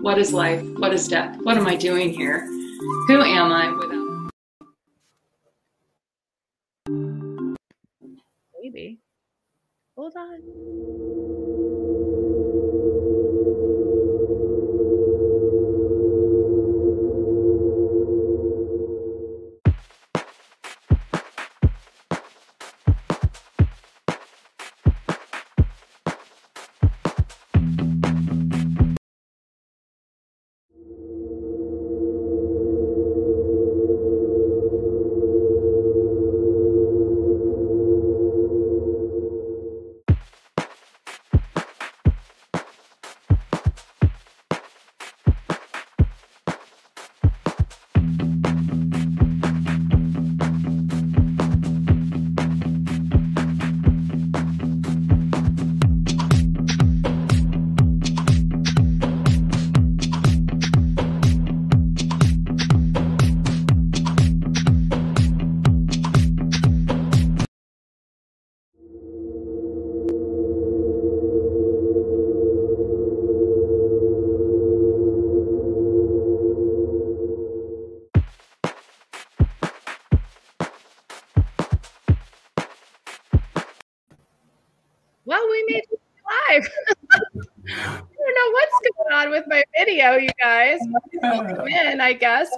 What is life? What is death? What am I doing here? Who am I without? Maybe. Hold on.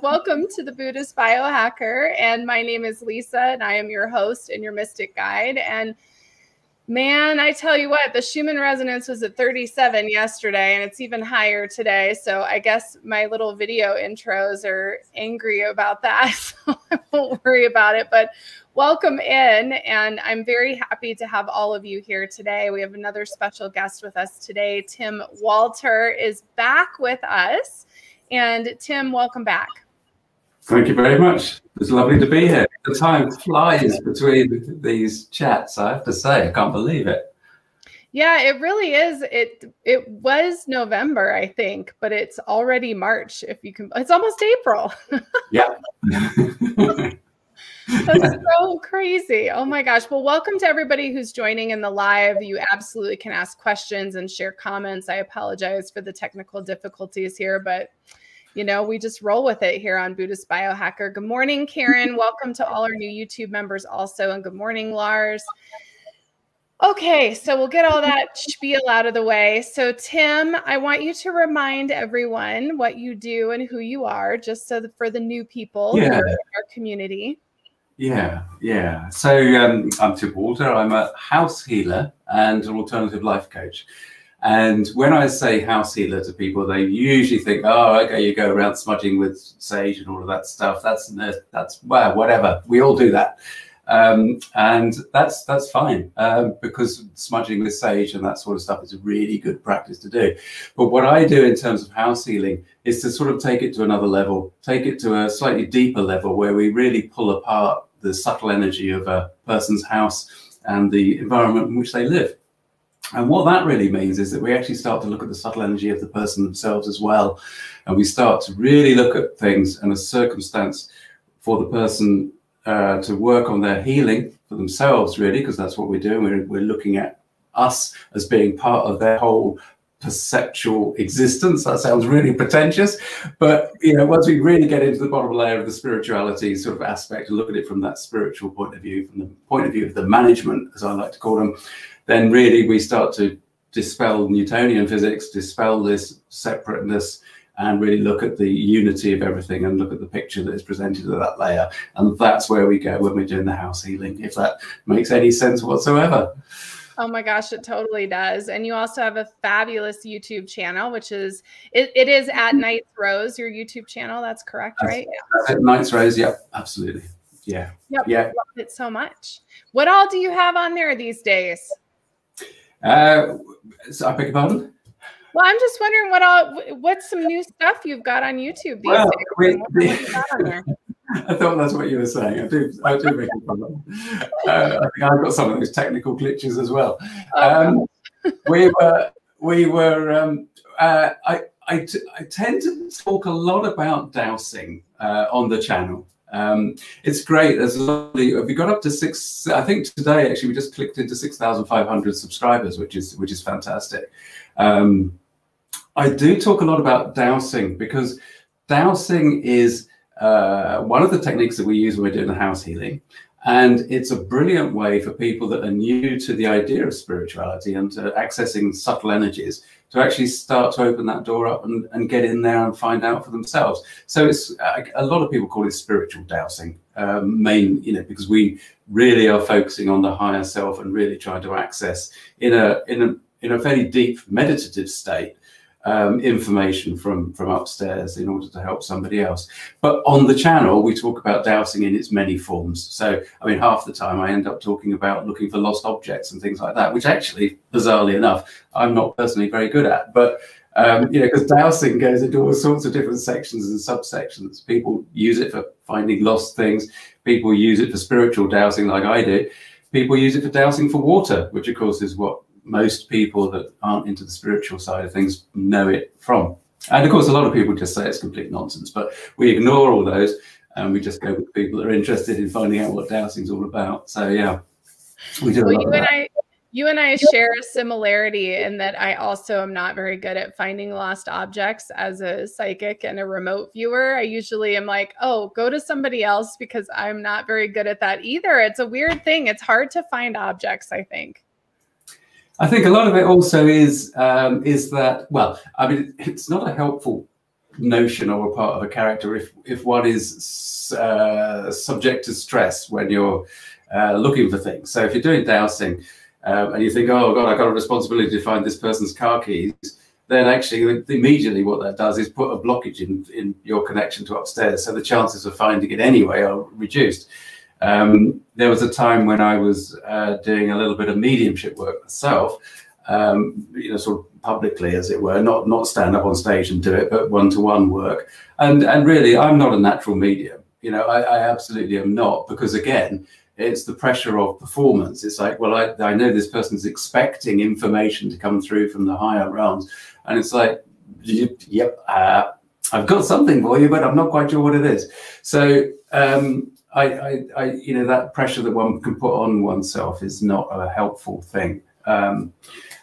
Welcome to the Buddhist Biohacker. And my name is Lisa, and I am your host and your mystic guide. And man, I tell you what, the Schumann resonance was at 37 yesterday, and it's even higher today. So I guess my little video intros are angry about that. So I won't worry about it. But welcome in. And I'm very happy to have all of you here today. We have another special guest with us today. Tim Walter is back with us. And Tim, welcome back. Thank you very much. It's lovely to be here. The time flies between these chats, I have to say. I can't believe it. Yeah, it really is. It it was November, I think, but it's already March. If you can, it's almost April. yeah. That's so crazy. Oh my gosh. Well, welcome to everybody who's joining in the live. You absolutely can ask questions and share comments. I apologize for the technical difficulties here, but you know, we just roll with it here on Buddhist Biohacker. Good morning, Karen. welcome to all our new YouTube members also. And good morning, Lars. Okay, so we'll get all that spiel out of the way. So, Tim, I want you to remind everyone what you do and who you are, just so that for the new people Yeah. in our community. Yeah, yeah. So um, I'm Tim Walter. I'm a house healer and an alternative life coach. And when I say house healer to people, they usually think, "Oh, okay, you go around smudging with sage and all of that stuff. That's that's well, whatever. We all do that." um, and that's that's fine um, because smudging with sage and that sort of stuff is a really good practice to do. But what I do in terms of house healing is to sort of take it to another level, take it to a slightly deeper level where we really pull apart the subtle energy of a person's house and the environment in which they live. And what that really means is that we actually start to look at the subtle energy of the person themselves as well. And we start to really look at things and a circumstance for the person uh, to work on their healing for themselves, really, because that's what we're doing. We're, we're looking at us as being part of their whole perceptual existence. That sounds really pretentious, but you know, once we really get into the bottom layer of the spirituality sort of aspect and look at it from that spiritual point of view, from the point of view of the management, as I like to call them, then really we start to dispel Newtonian physics, dispel this separateness, and really look at the unity of everything and look at the picture that is presented at that layer. And that's where we go when we're doing the house healing, if that makes any sense whatsoever. Oh my gosh, it totally does. And you also have a fabulous YouTube channel, which is it, it is at Nights Rose, your YouTube channel. That's correct, That's- right? That's it, Nights Rose, yeah, absolutely. Yeah. Yep. Yeah. Love it so much. What all do you have on there these days? Uh, so I beg your pardon? Well, I'm just wondering what all what's some new stuff you've got on YouTube these Well, days. we- What- what you there? I thought that's what you were saying. I do, I do beg your pardon. Uh, I think I've got some of those technical glitches as well. Oh, Um, we were, we were. Um, uh, I, I, t- I tend to talk a lot about dowsing uh, on the channel, Um, it's great. There's lovely. We got up to six. I think today actually we just clicked into six thousand five hundred subscribers, which is which is fantastic. Um, I do talk a lot about dowsing because dowsing is uh, one of the techniques that we use when we're doing the house healing. And it's a brilliant way for people that are new to the idea of spirituality and to accessing subtle energies to actually start to open that door up and, and get in there and find out for themselves. So it's a lot of people call it spiritual dowsing, um, main, you know, because we really are focusing on the higher self and really trying to access in a in a in a very deep meditative state um, information from from upstairs in order to help somebody else. But on the channel, we talk about dowsing in its many forms. So, I mean, half the time I end up talking about looking for lost objects and things like that, which actually, bizarrely enough, I'm not personally very good at. But um, you know, because dowsing goes into all sorts of different sections and subsections. People use it for finding lost things. People use it for spiritual dowsing, like I do. People use it for dowsing for water, which of course is what most people that aren't into the spiritual side of things know it from. And of course, a lot of people just say it's complete nonsense, but we ignore all those and we just go with people that are interested in finding out what dowsing's all about. So yeah, we do. Well, you and I, you and I share a similarity in that I also am not very good at finding lost objects as a psychic and a remote viewer. I usually am like, oh, go to somebody else because I'm not very good at that either. It's a weird thing. It's hard to find objects, I think. I think a lot of it also is um, is that well, I mean, it's not a helpful notion or a part of a character if if one is uh, subject to stress when you're uh, looking for things. So if you're doing dowsing um, and you think, oh god, I've got a responsibility to find this person's car keys, then actually immediately what that does is put a blockage in in your connection to upstairs. So the chances of finding it anyway are reduced. Um, there was a time when I was uh, doing a little bit of mediumship work myself, um, you know, sort of publicly, as it were, not not stand up on stage and do it, but one to one work. And and really, I'm not a natural medium. You know, I, I absolutely am not because again, it's the pressure of performance. It's like, well, I, I know this person's expecting information to come through from the higher realms, and it's like, yep, uh, I've got something for you, but I'm not quite sure what it is. So um, I, I, I, you know, that pressure that one can put on oneself is not a helpful thing. Um,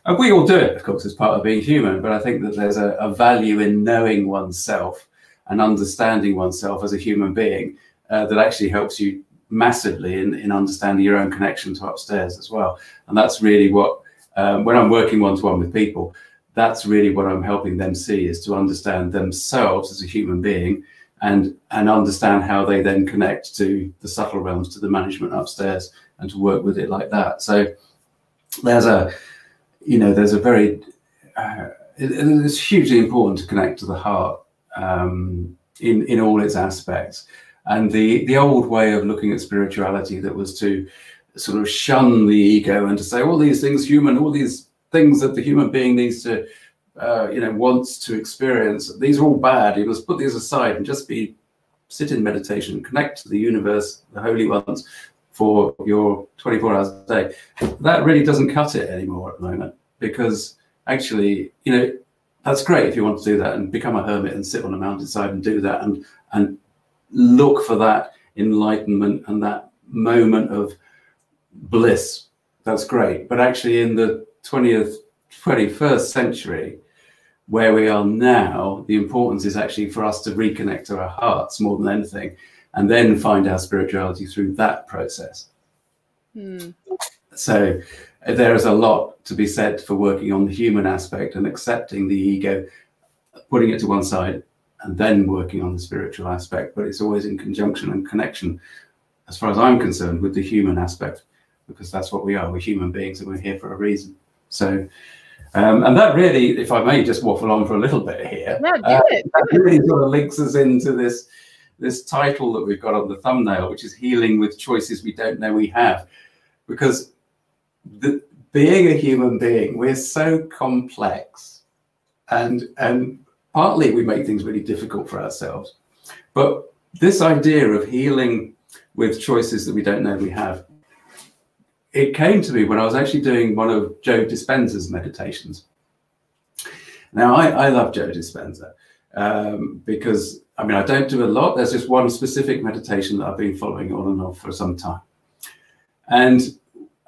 and we all do it, of course, as part of being human. But I think that there's a, a value in knowing oneself and understanding oneself as a human being uh, that actually helps you massively in, in understanding your own connection to upstairs as well. And that's really what, um, when I'm working one to one with people, that's really what I'm helping them see is to understand themselves as a human being and and understand how they then connect to the subtle realms to the management upstairs and to work with it like that. So there's a you know there's a very uh, it, it's hugely important to connect to the heart um, in in all its aspects. And the the old way of looking at spirituality that was to sort of shun the ego and to say all these things human all these things that the human being needs to uh, you know wants to experience. These are all bad. You must put these aside and just be sit in meditation connect to the universe the holy ones for your 24 hours a day. That really doesn't cut it anymore at the moment because actually you know that's great if you want to do that and become a hermit and sit on a mountainside and do that and and look for that enlightenment and that moment of bliss. That's great. But actually in the 20th 21st century where we are now, the importance is actually for us to reconnect to our hearts more than anything, and then find our spirituality through that process. Mm. So there is a lot to be said for working on the human aspect and accepting the ego, putting it to one side, and then working on the spiritual aspect. But it's always in conjunction and connection, as far as I'm concerned, with the human aspect, because that's what we are. We're human beings and we're here for a reason. So um, and that really, if I may just waffle on for a little bit here, no, uh, that really sort of links us into this this title that we've got on the thumbnail, which is healing with choices we don't know we have, because the, being a human being, we're so complex, and and partly we make things really difficult for ourselves, but this idea of healing with choices that we don't know we have it came to me when I was actually doing one of Joe Dispenza's meditations. Now, I, I love Joe Dispenza. um, because I mean, I don't do a lot. There's just one specific meditation that I've been following on and off for some time. And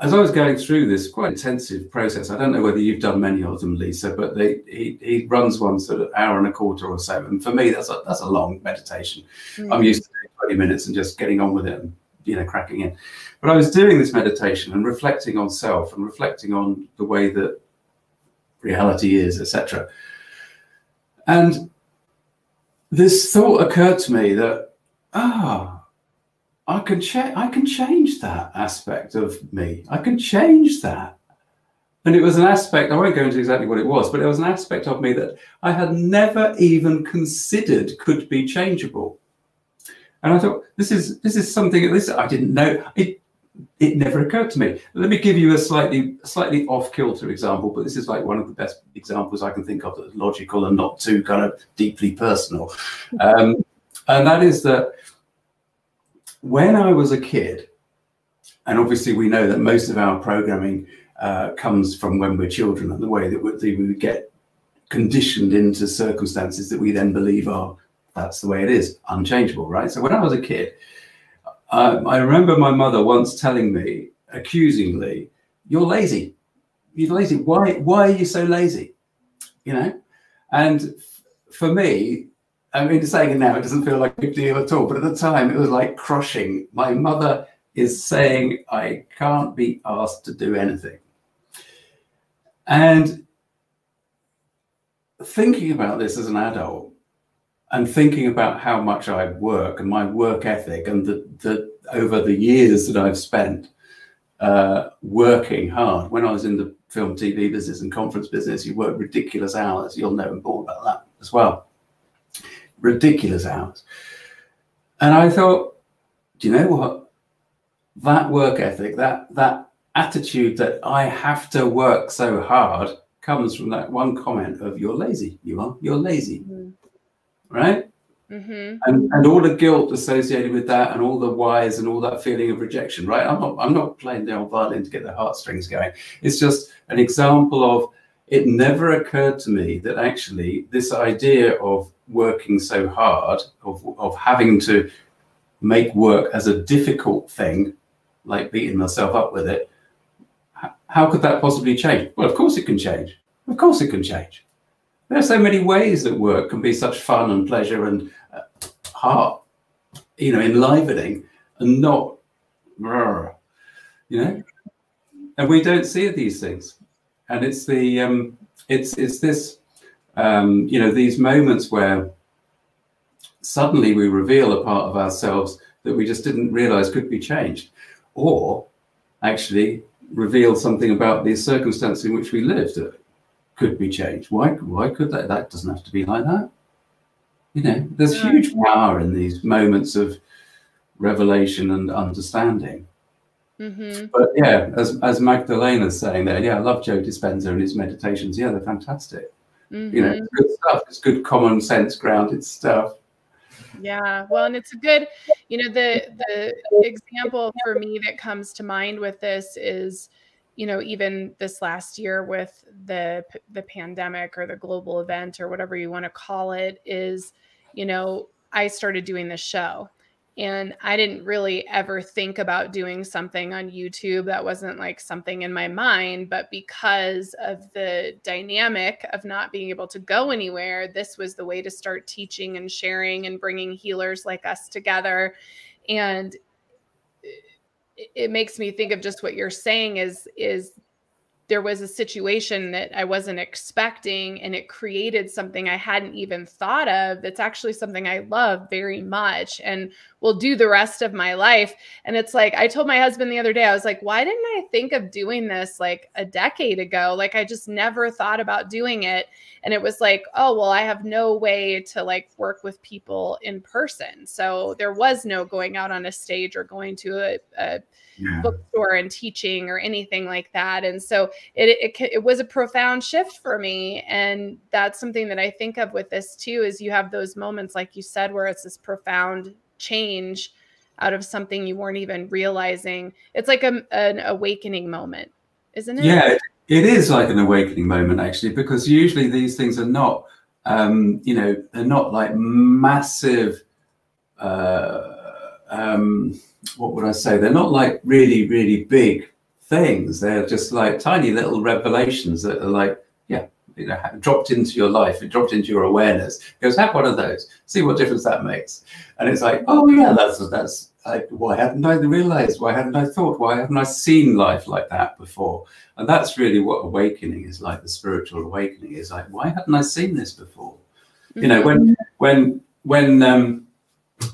as I was going through this quite intensive process, I don't know whether you've done many of them, Lisa, but they, he, he runs one sort of hour and a quarter or so. And for me, that's a, that's a long meditation. Mm. I'm used to 20 minutes and just getting on with it and, you know, cracking in. But I was doing this meditation and reflecting on self and reflecting on the way that reality is, etc. And this thought occurred to me that, ah, oh, I can change. I can change that aspect of me. I can change that. And it was an aspect, I won't go into exactly what it was, but it was an aspect of me that I had never even considered could be changeable. And I thought, this is this is something this I didn't know. It it never occurred to me. Let me give you a slightly slightly off kilter example, but this is like one of the best examples I can think of that's logical and not too kind of deeply personal. Um, and that is that when I was a kid, and obviously we know that most of our programming uh, comes from when we're children and the way that we, we get conditioned into circumstances that we then believe are that's the way it is, unchangeable, right? So when I was a kid, uh, I remember my mother once telling me accusingly, "You're lazy. You're lazy. Why? Why are you so lazy?" You know, and for me, I mean, saying it now, it doesn't feel like a big deal at all. But at the time, it was like crushing. My mother is saying I can't be asked to do anything. And thinking about this as an adult and thinking about how much I work and my work ethic and the over the years that I've spent uh, working hard. When I was in the film, TV business and conference business, you work ridiculous hours. You'll know more about that as well ridiculous hours. And I thought, do you know what? That work ethic, that that attitude that I have to work so hard comes from that one comment of you're lazy. You are, you're lazy. Mm-hmm. Right? Mm-hmm. And, and all the guilt associated with that and all the whys and all that feeling of rejection, right? I'm not I'm not playing the old violin to get the heartstrings going. It's just an example of it never occurred to me that actually this idea of working so hard, of, of having to make work as a difficult thing, like beating myself up with it, how could that possibly change? Well, of course it can change. Of course it can change. There are so many ways that work can be such fun and pleasure and uh, heart, you know, enlivening and not, you know, and we don't see these things. And it's the, um, it's, it's this um, you know, these moments where suddenly we reveal a part of ourselves that we just didn't realize could be changed, or actually reveal something about the circumstance in which we lived could be changed. Why? Why could that? That doesn't have to be like that. You know, there's huge power in these moments of revelation and understanding. Mm-hmm. But yeah, as as Magdalena's saying there, yeah, I love Joe Dispenza and his meditations. Yeah, they're fantastic. Mm-hmm. You know, mm-hmm. good stuff. It's good common sense grounded stuff. Yeah, well, and it's a good, you know, the the example for me that comes to mind with this is, you know, even this last year with the the pandemic or the global event or whatever you want to call it is, you know, I started doing this show and I didn't really ever think about doing something on YouTube that wasn't like something in my mind. But because of the dynamic of not being able to go anywhere, this was the way to start teaching and sharing and bringing healers like us together. And it makes me think of just what you're saying is is there was a situation that I wasn't expecting and it created something I hadn't even thought of that's actually something I love very much. And will do the rest of my life. And it's like I told my husband the other day I was like why didn't I think of doing this like a decade ago? Like I just never thought about doing it and it was like oh well I have no way to like work with people in person. So there was no going out on a stage or going to a, a yeah. bookstore and teaching or anything like that. And so it, it, it was a profound shift for me. And that's something that I think of with this too, is you have those moments, like you said, where it's this profound change out of something you weren't even realizing. It's like a, an awakening moment, isn't it? Yeah, it is like an awakening moment actually, because usually these things are not um, you know, they're not like massive. Uh, um, what would I say? They're not like really, really big things. They're just like tiny little revelations that are like, yeah, you know, dropped into your life. It dropped into your awareness. It goes, have one of those. See what difference that makes. And it's like, oh yeah, that's that's. I, why hadn't I realized? Why hadn't I thought? Why haven't I seen life like that before? And that's really what awakening is like. The spiritual awakening is like, why hadn't I seen this before? Mm-hmm. You know, when mm-hmm. when when um,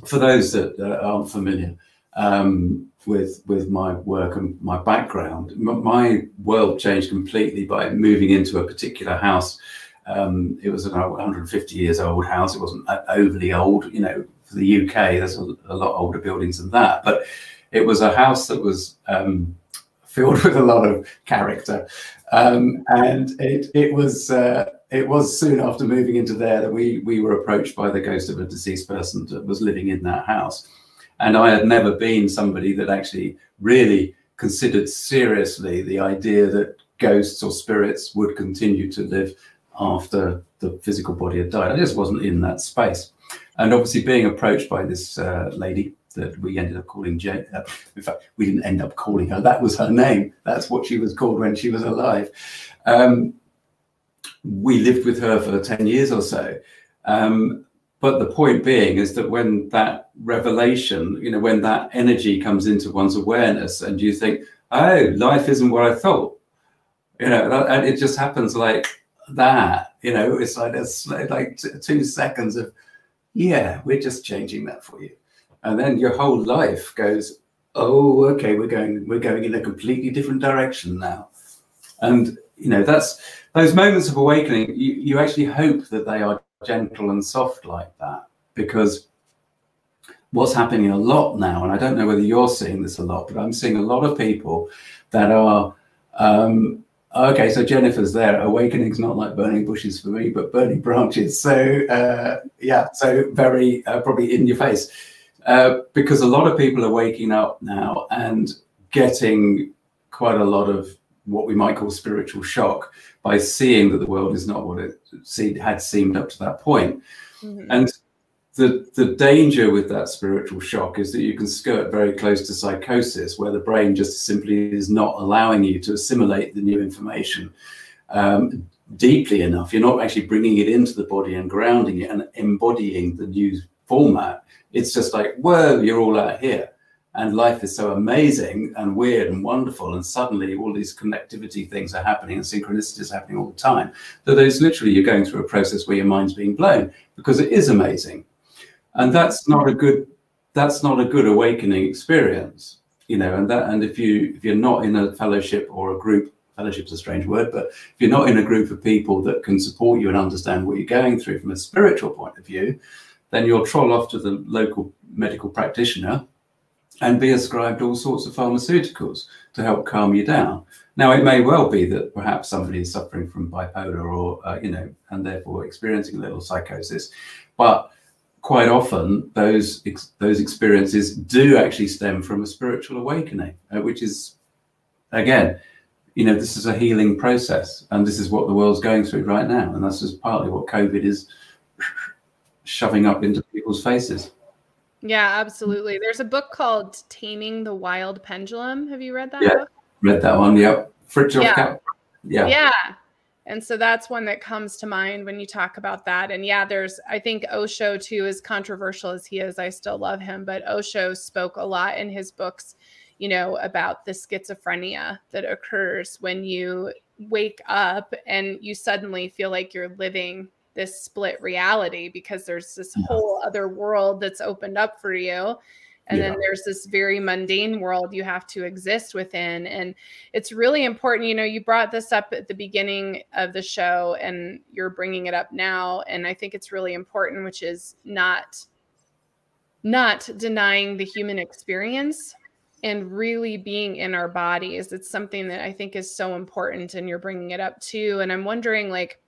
for those that uh, aren't familiar, um, with with my work and my background. M- my world changed completely by moving into a particular house. Um, it was an 150 years old house. It wasn't overly old, you know. For the UK, there's a, a lot older buildings than that, but it was a house that was um, filled with a lot of character, um, and it it was. Uh, it was soon after moving into there that we we were approached by the ghost of a deceased person that was living in that house and I had never been somebody that actually really considered seriously the idea that ghosts or spirits would continue to live after the physical body had died. I just wasn't in that space. And obviously, being approached by this uh, lady that we ended up calling Jane, uh, in fact, we didn't end up calling her, that was her name. That's what she was called when she was alive. Um, we lived with her for 10 years or so. Um, but the point being is that when that revelation, you know, when that energy comes into one's awareness and you think, oh, life isn't what I thought, you know, and it just happens like that, you know, it's like, it's like two seconds of, yeah, we're just changing that for you. And then your whole life goes, oh, okay, we're going, we're going in a completely different direction now. And, you know, that's those moments of awakening, you, you actually hope that they are gentle and soft like that because what's happening a lot now, and I don't know whether you're seeing this a lot, but I'm seeing a lot of people that are um, okay. So Jennifer's there. Awakening's not like burning bushes for me, but burning branches. So uh, yeah, so very uh, probably in your face uh, because a lot of people are waking up now and getting quite a lot of what we might call spiritual shock by seeing that the world is not what it had seemed up to that point. Mm-hmm. And the, the danger with that spiritual shock is that you can skirt very close to psychosis, where the brain just simply is not allowing you to assimilate the new information um, deeply enough. You're not actually bringing it into the body and grounding it and embodying the new format. It's just like, whoa, you're all out here and life is so amazing and weird and wonderful and suddenly all these connectivity things are happening and synchronicities are happening all the time that there's literally you're going through a process where your mind's being blown because it is amazing. And that's not a good that's not a good awakening experience you know and that and if you if you're not in a fellowship or a group fellowship's a strange word but if you're not in a group of people that can support you and understand what you're going through from a spiritual point of view then you'll troll off to the local medical practitioner and be ascribed all sorts of pharmaceuticals to help calm you down. Now, it may well be that perhaps somebody is suffering from bipolar or, uh, you know, and therefore experiencing a little psychosis. But quite often, those, ex- those experiences do actually stem from a spiritual awakening, uh, which is, again, you know, this is a healing process. And this is what the world's going through right now. And that's just partly what COVID is shoving up into people's faces. Yeah, absolutely. There's a book called Taming the Wild Pendulum. Have you read that yeah, book? Read that one. Yep. Fritjof yeah. Yeah. Yeah. And so that's one that comes to mind when you talk about that. And yeah, there's, I think Osho too, as controversial as he is, I still love him, but Osho spoke a lot in his books, you know, about the schizophrenia that occurs when you wake up and you suddenly feel like you're living this split reality because there's this whole other world that's opened up for you. And yeah. then there's this very mundane world you have to exist within. And it's really important you know you brought this up at the beginning of the show and you're bringing it up now. And i think it's really important which is not not denying the human experience and really being in our bodies. It's something that i think is so important and you're bringing it up too. And i'm wondering like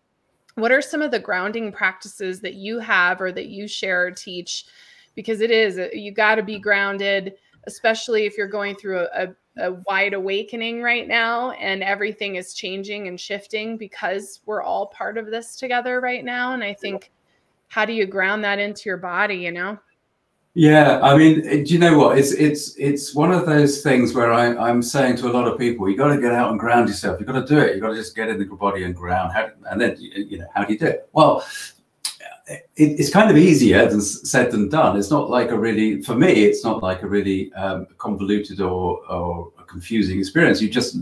what are some of the grounding practices that you have or that you share or teach? Because it is uh, you got to be grounded especially if you're going through a, a, a wide awakening right now and everything is changing and shifting because we're all part of this together right now. And i think how do you ground that into your body you know yeah i mean do you know what? It's it's it's one of those things where I, i'm saying to a lot of people you got to get out and ground yourself. You got to do it. You got to just get in the body and ground. How, and then you know how do you do it? Well it, it's kind of easier than said than done. It's not like a really, for me, it's not like a really um, convoluted or, or confusing experience. You just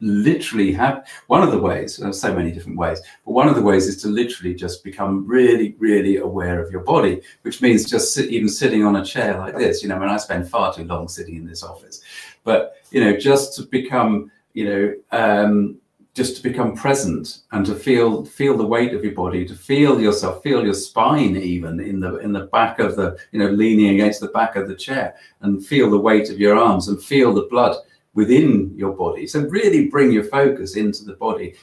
literally have one of the ways so many different ways but one of the ways is to literally just become really really aware of your body which means just sit, even sitting on a chair like this you know I i spend far too long sitting in this office. But you know just to become you know um, just to become present and to feel feel the weight of your body to feel yourself feel your spine even in the in the back of the you know leaning against the back of the chair and feel the weight of your arms and feel the blood within your body so really bring your focus into the body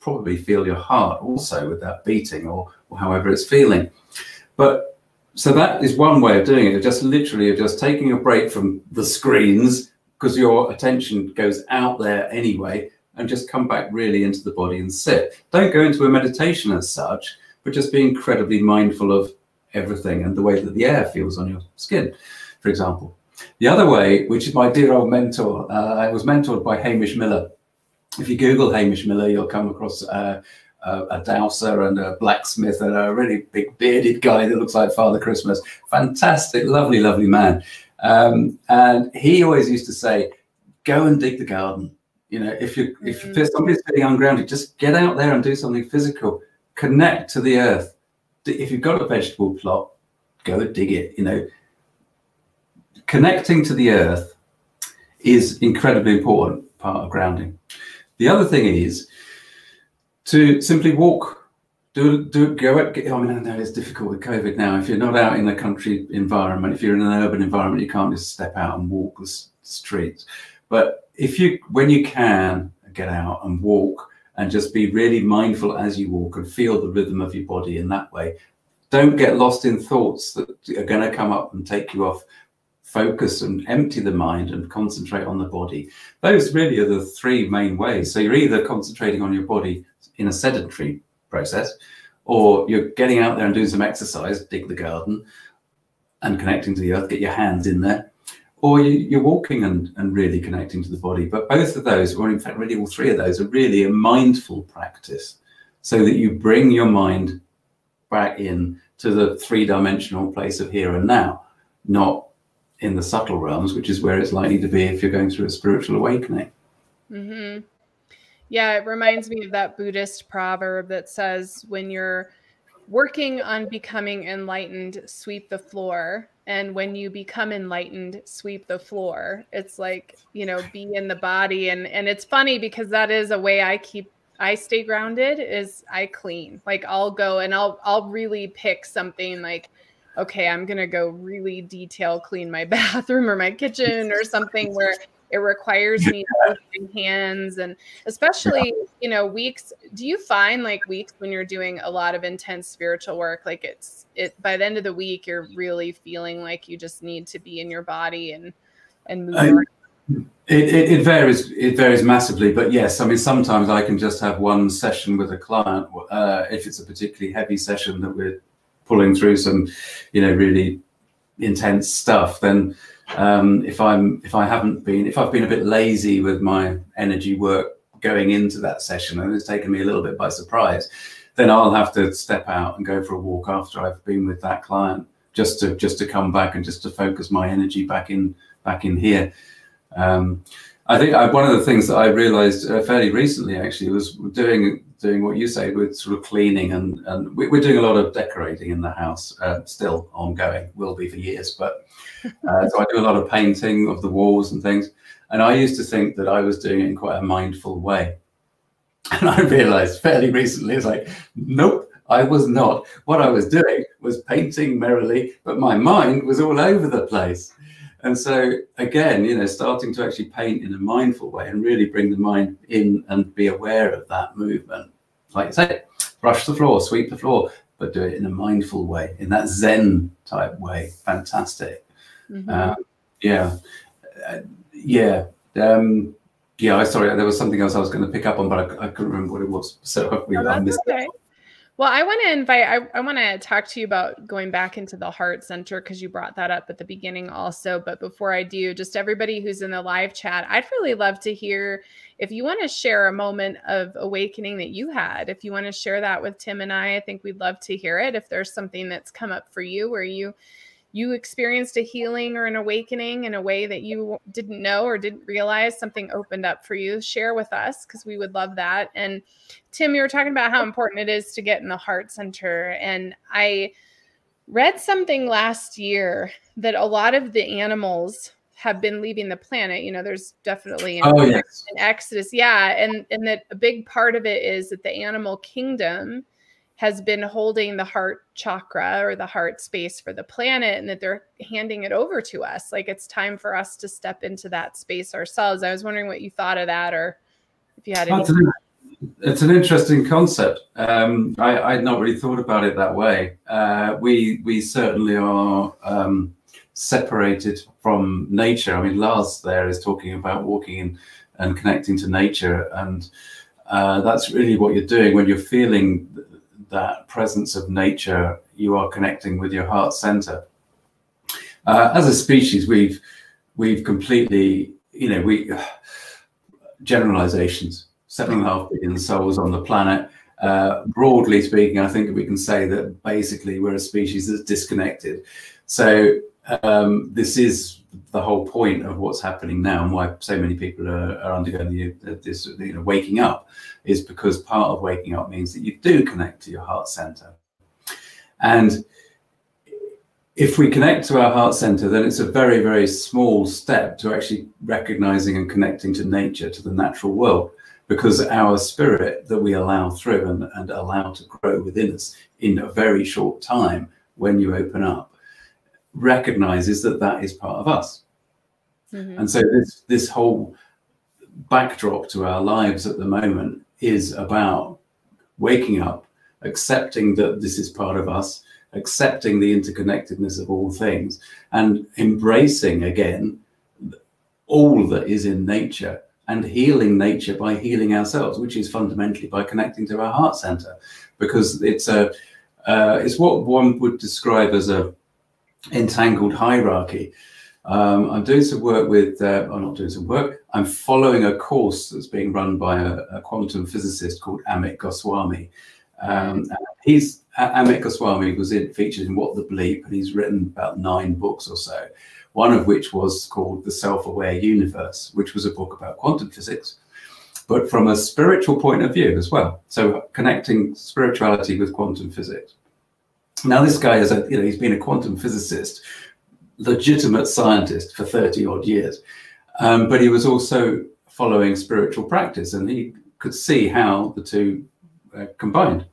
probably feel your heart also with that beating or, or however it's feeling but so that is one way of doing it just literally of just taking a break from the screens because your attention goes out there anyway and just come back really into the body and sit. Don't go into a meditation as such, but just be incredibly mindful of everything and the way that the air feels on your skin, for example. The other way, which is my dear old mentor, uh, I was mentored by Hamish Miller. If you Google Hamish Miller, you'll come across uh, a dowser and a blacksmith and a really big bearded guy that looks like Father Christmas. Fantastic, lovely, lovely man. Um, and he always used to say, go and dig the garden you know, if you if mm-hmm. somebody's feeling ungrounded, just get out there and do something physical. Connect to the earth. If you've got a vegetable plot, go dig it. You know, connecting to the earth is incredibly important part of grounding. The other thing is to simply walk. Do do go. I mean, I know it's difficult with COVID now. If you're not out in a country environment, if you're in an urban environment, you can't just step out and walk the streets. But if you, when you can, get out and walk and just be really mindful as you walk and feel the rhythm of your body in that way. Don't get lost in thoughts that are going to come up and take you off focus and empty the mind and concentrate on the body. Those really are the three main ways. So you're either concentrating on your body in a sedentary process, or you're getting out there and doing some exercise, dig the garden, and connecting to the earth, get your hands in there, or you, are walking and, and really connecting to the body. But both of those, or in fact, really all three of those, are really a mindful practice so that you bring your mind back in to the three dimensional place of here and now, not in the subtle realms, which is where it's likely to be if you're going through a spiritual awakening. Mm-hmm. Yeah, it reminds me of that Buddhist proverb that says, when you're working on becoming enlightened, sweep the floor and when you become enlightened sweep the floor it's like you know be in the body and and it's funny because that is a way i keep i stay grounded is i clean like i'll go and i'll i'll really pick something like okay i'm gonna go really detail clean my bathroom or my kitchen or something where it requires me to my hands and especially you know weeks do you find like weeks when you're doing a lot of intense spiritual work like it's it by the end of the week you're really feeling like you just need to be in your body and and move around? it, it, it, varies it varies massively but yes i mean sometimes i can just have one session with a client uh, if it's a particularly heavy session that we're pulling through some you know really intense stuff then um, if I'm if I haven't been if I've been a bit lazy with my energy work going into that session and it's taken me a little bit by surprise, then I'll have to step out and go for a walk after I've been with that client just to just to come back and just to focus my energy back in back in here. Um, I think I, one of the things that I realized uh, fairly recently actually was doing doing what you say with sort of cleaning and and we, are doing a lot of decorating in the house uh, still ongoing will be for years but uh, so I do a lot of painting of the walls and things. And I used to think that I was doing it in quite a mindful way. And I realized fairly recently it's like nope I was not. What I was doing was painting merrily but my mind was all over the place. And so again, you know, starting to actually paint in a mindful way and really bring the mind in and be aware of that movement. Like I say, brush the floor, sweep the floor, but do it in a mindful way, in that Zen type way. Fantastic. Mm-hmm. Um, yeah, uh, yeah. um, yeah, I sorry, there was something else I was going to pick up on, but I, I couldn't remember what it was. So Oh, I missed okay. it. Well, I want to invite, I, I want to talk to you about going back into the heart center because you brought that up at the beginning also. But before I do, just everybody who's in the live chat, I'd really love to hear if you want to share a moment of awakening that you had. If you want to share that with Tim and I, I think we'd love to hear it. If there's something that's come up for you where you, you experienced a healing or an awakening in a way that you didn't know or didn't realize something opened up for you share with us because we would love that. And tim you were talking about how important it is to get in the heart center and i read something last year that a lot of the animals have been leaving the planet you know there's definitely an, Oh yes, an exodus yeah and and that a big part of it is that the animal kingdom has been holding the heart chakra or the heart space for the planet and that they're handing it over to us like it's time for us to step into that space ourselves i was wondering what you thought of that or if you had any an, it's an interesting concept. Um, I, I'd not really thought about it that way. Uh, we we certainly are um, separated from nature. I mean, Lars there is talking about walking in and connecting to nature, and uh, that's really what you're doing when you're feeling that presence of nature. You are connecting with your heart center. Uh, as a species, we've we've completely, you know, we generalizations. Seven and a half billion souls on the planet. Uh, broadly speaking, I think we can say that basically we're a species that's disconnected. So um, this is the whole point of what's happening now, and why so many people are, are undergoing the, this, you know, waking up, is because part of waking up means that you do connect to your heart center, and if we connect to our heart center, then it's a very, very small step to actually recognizing and connecting to nature, to the natural world, because our spirit that we allow through and, and allow to grow within us in a very short time when you open up recognizes that that is part of us. Mhm. And so this this whole backdrop to our lives at the moment is about waking up, accepting that this is part of us, accepting the interconnectedness of all things, and embracing again all that is in nature and healing nature by healing ourselves, which is fundamentally by connecting to our heart center, because it's a uh, it's what one would describe as a entangled hierarchy. Um, I'm doing some work with, uh, I'm not doing some work, I'm following a course that's being run by a, a quantum physicist called Amit Goswami. Um, he's Amit Goswami was in, featured in What the Bleep, and he's written about nine books or so. One of which was called The Self-Aware Universe, which was a book about quantum physics, but from a spiritual point of view as well. So connecting spirituality with quantum physics. Now, this guy is a, you know, he's been a quantum physicist, legitimate scientist for 30 odd years. Um, but he was also following spiritual practice and he could see how the two uh, combined.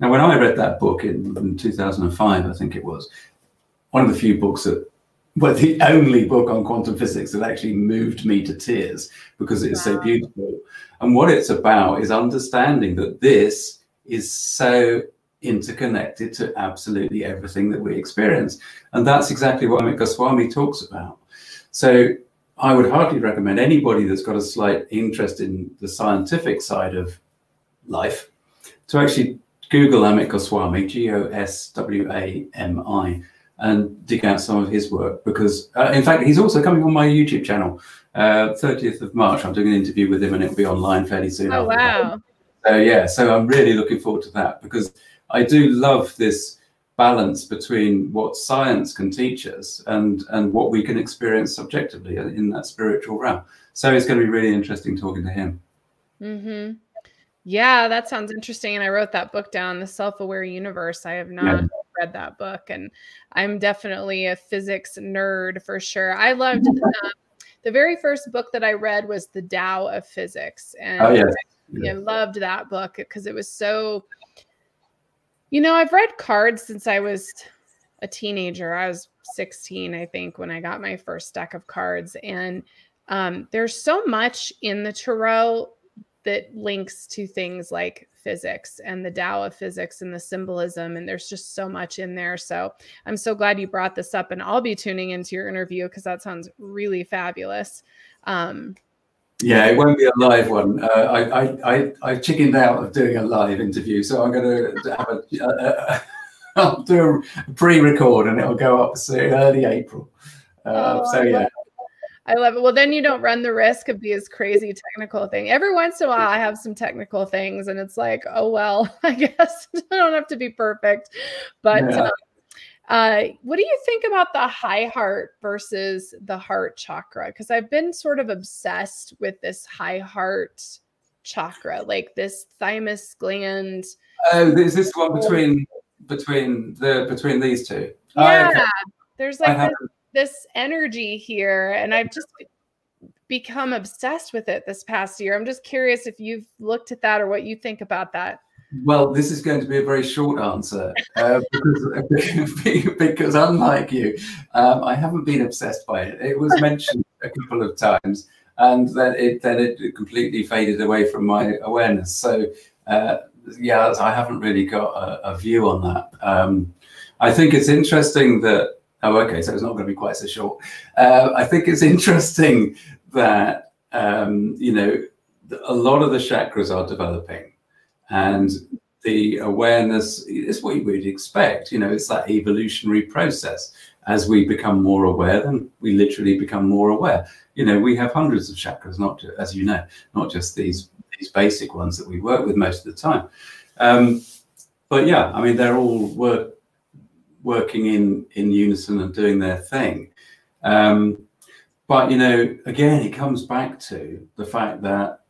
Now, when I read that book in, in 2005, I think it was, one of the few books that, well, the only book on quantum physics that actually moved me to tears because it is so beautiful. And what it's about is understanding that this is so interconnected to absolutely everything that we experience. And that's exactly what Amit Goswami talks about. So I would hardly recommend anybody that's got a slight interest in the scientific side of life to actually Google Amit Goswami, G O S W A M I, and dig out some of his work because, uh, in fact, he's also coming on my YouTube channel. Uh, 30th of March, I'm doing an interview with him and it'll be online fairly soon. oh that. wow So yeah, so I'm really looking forward to that because I do love this balance between what science can teach us and and what we can experience subjectively in that spiritual realm. So it's going to be really interesting talking to him. hmm Yeah, that sounds interesting. And I wrote that book down, The Self Aware Universe. I have not read that book, and I'm definitely a physics nerd for sure. I loved um, the very first book that I read was The Tao of Physics. And Oh yes, I loved that book because it was so. You know, I've read cards since I was a teenager. I was 16, I think, when I got my first deck of cards. And um, there's so much in the tarot that links to things like physics and the Tao of physics and the symbolism. And there's just so much in there. So I'm so glad you brought this up. And I'll be tuning into your interview because that sounds really fabulous. Um, Yeah, it won't be a live one. Uh, I, I, I, I chickened out of doing a live interview, so I'm going to have a, I'll do a pre-record and it'll go up soon, early April. Uh, oh, so yeah. I love it. Well, then you don't run the risk of these crazy technical thing. Every once in a while, I have some technical things, and it's like, oh well, I guess I don't have to be perfect. But yeah. uh, uh, what do you think about the high heart versus the heart chakra? Because I've been sort of obsessed with this high heart chakra, like this thymus gland. Oh, is this one between between the between these two? Yeah, okay. there's like this, this energy here, and I've just become obsessed with it this past year. I'm just curious if you've looked at that or what you think about that. Well, this is going to be a very short answer uh, because, because, unlike you, um, I haven't been obsessed by it. It was mentioned a couple of times, and then it then it completely faded away from my awareness. So, uh, yeah, I haven't really got a, a view on that. Um, I think it's interesting that. Oh, okay, so it's not going to be quite so short. Uh, I think it's interesting that um, you know a lot of the chakras are developing and the awareness is what you would expect. You know, it's that evolutionary process. As we become more aware, then we literally become more aware. You know, we have hundreds of chakras, not just, as you know, not just these these basic ones that we work with most of the time. Um, but yeah, I mean, they're all work, working in in unison and doing their thing. Um, but you know, again, it comes back to the fact that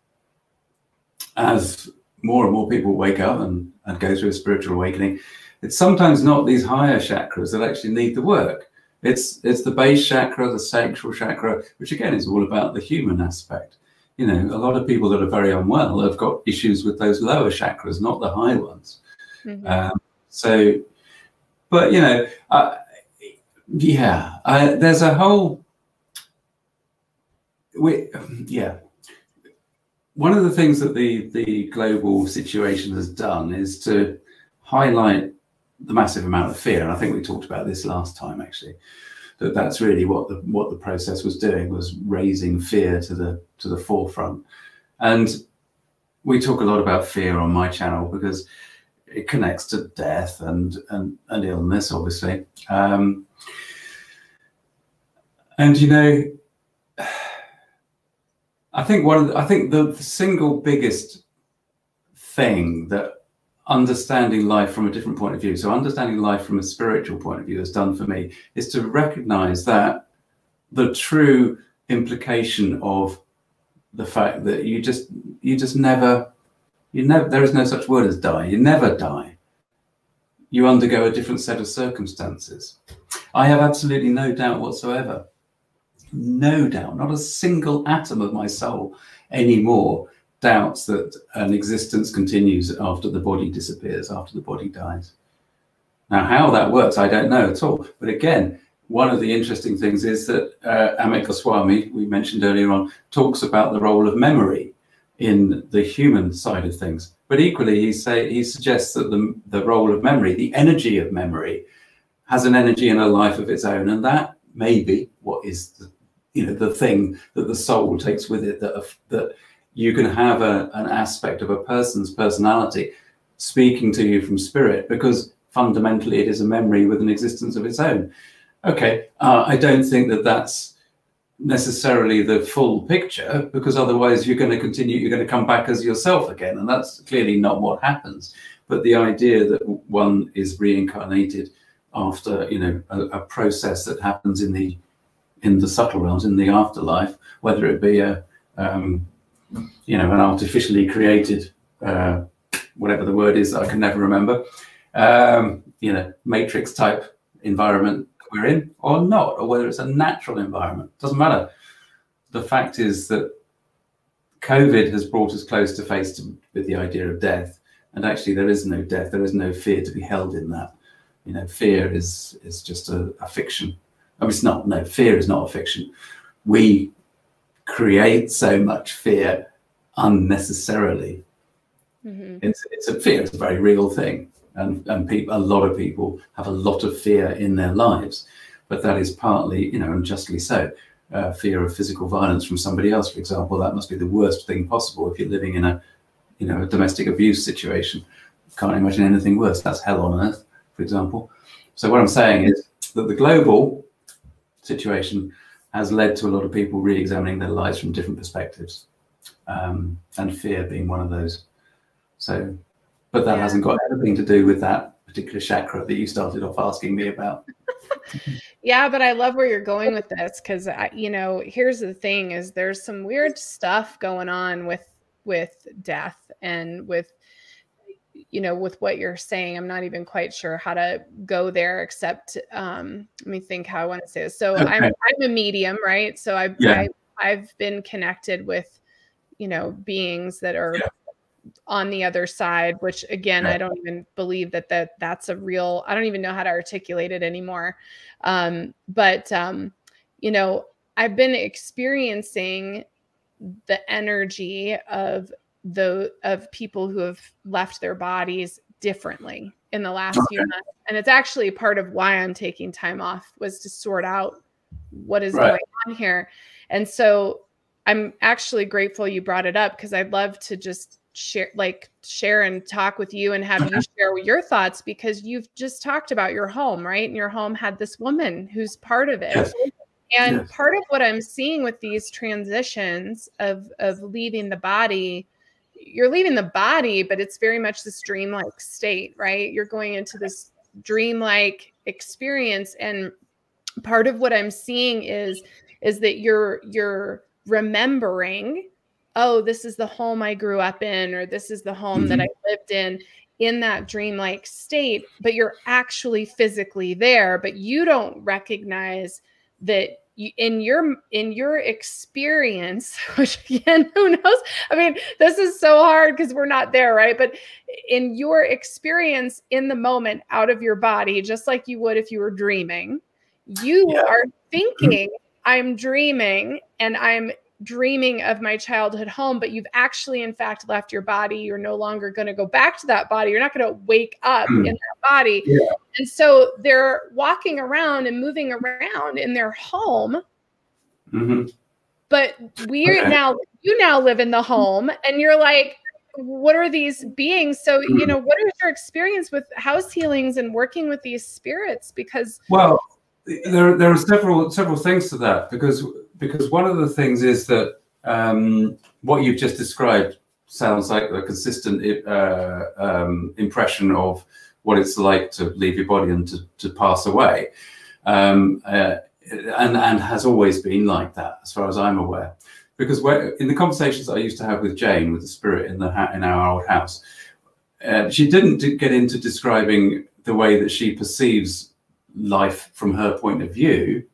as more and more people wake up and, and go through a spiritual awakening, it's sometimes not these higher chakras that actually need the work. It's it's the base chakra, the sacral chakra, which again is all about the human aspect. You know, a lot of people that are very unwell have got issues with those lower chakras, not the high ones. Mm-hmm. Um, so, but you know, uh, yeah, I, there's a whole. We, yeah, one of the things that the the global situation has done is to highlight the massive amount of fear. And I think we talked about this last time actually. That that's really what the what the process was doing was raising fear to the to the forefront. And we talk a lot about fear on my channel because it connects to death and and, and illness, obviously. Um, and you know I think one of the, I think the, the single biggest thing that understanding life from a different point of view, so understanding life from a spiritual point of view has done for me is to recognize that the true implication of the fact that you just you just never you never there is no such word as die. You never die. You undergo a different set of circumstances. I have absolutely no doubt whatsoever no doubt, not a single atom of my soul anymore doubts that an existence continues after the body disappears, after the body dies. Now, how that works, I don't know at all. But again, one of the interesting things is that uh, Amit Goswami, we mentioned earlier on, talks about the role of memory in the human side of things. But equally, he say he suggests that the the role of memory, the energy of memory, has an energy and a life of its own, and that may be what is the, you know the thing that the soul takes with it that that you can have a, an aspect of a person's personality speaking to you from spirit because fundamentally it is a memory with an existence of its own. Okay uh, i don't think that that's necessarily the full picture because otherwise you're going to continue you're going to come back as yourself again and that's clearly not what happens. But the idea that one is reincarnated after you know a, a process that happens in the in the subtle realms, in the afterlife, whether it be a, um, you know, an artificially created, uh, whatever the word is, I can never remember, um, you know, matrix type environment we're in, or not, or whether it's a natural environment, doesn't matter. The fact is that COVID has brought us close to face to, with the idea of death, and actually there is no death, there is no fear to be held in that. You know, fear is is just a, a fiction I mean, it's not, no, fear is not a fiction. We create so much fear unnecessarily. Mm-hmm. It's, it's a fear, it's a very real thing. And, and people, a lot of people have a lot of fear in their lives, but that is partly, you know, and justly so. uh, fear of physical violence from somebody else, for example. That must be the worst thing possible if you're living in a, you know, a domestic abuse situation. Can't imagine anything worse. That's hell on earth, for example. So what I'm saying is that the global situation has led to a lot of people re-examining their lives from different perspectives, um, and fear being one of those. So, but that yeah. hasn't got anything to do with that particular chakra that you started off asking me about. yeah, but I love where you're going with this because you know, here's the thing: is there's some weird stuff going on with with death and with you know with what you're saying i'm not even quite sure how to go there except um let me think how i want to say this so okay. i'm i'm a medium right so i've yeah. I, have been connected with you know beings that are yeah. on the other side which again yeah. i don't even believe that that that's a real i don't even know how to articulate it anymore um but um you know i've been experiencing the energy of the of people who have left their bodies differently in the last okay. few months and it's actually part of why i'm taking time off was to sort out what is right. going on here and so i'm actually grateful you brought it up because i'd love to just share like share and talk with you and have you share your thoughts because you've just talked about your home right and your home had this woman who's part of it yes. and yes. part of what i'm seeing with these transitions of of leaving the body you're leaving the body, but it's very much this dreamlike state, right? You're going into this dreamlike experience. And part of what I'm seeing is is that you're you're remembering, oh, this is the home I grew up in, or this is the home mm-hmm. that I lived in in that dreamlike state, but you're actually physically there, but you don't recognize that in your in your experience which again who knows? I mean this is so hard because we're not there right? But in your experience in the moment out of your body just like you would if you were dreaming you yeah. are mm-hmm. thinking i'm dreaming and i'm dreaming of my childhood home, but you've actually, in fact, left your body. You're no longer going to go back to that body. You're not going to wake up mm. in that body. Yeah. And so they're walking around and moving around in their home. Mm-hmm. But we okay. now, you now live in the home, and you're like, what are these beings? So, mm. you know, what is your experience with house healings and working with these spirits? Because, well, there, there are several several things to that because because one of the things is that um, what you've just described sounds like a consistent uh, um, impression of what it's like to leave your body and to, to pass away. Um, uh, and, and has always been like that, as far as I'm aware. Because in the conversations I used to have with Jane, with the spirit in the in our old house, uh, she didn't get into describing the way that she perceives life from her point of view.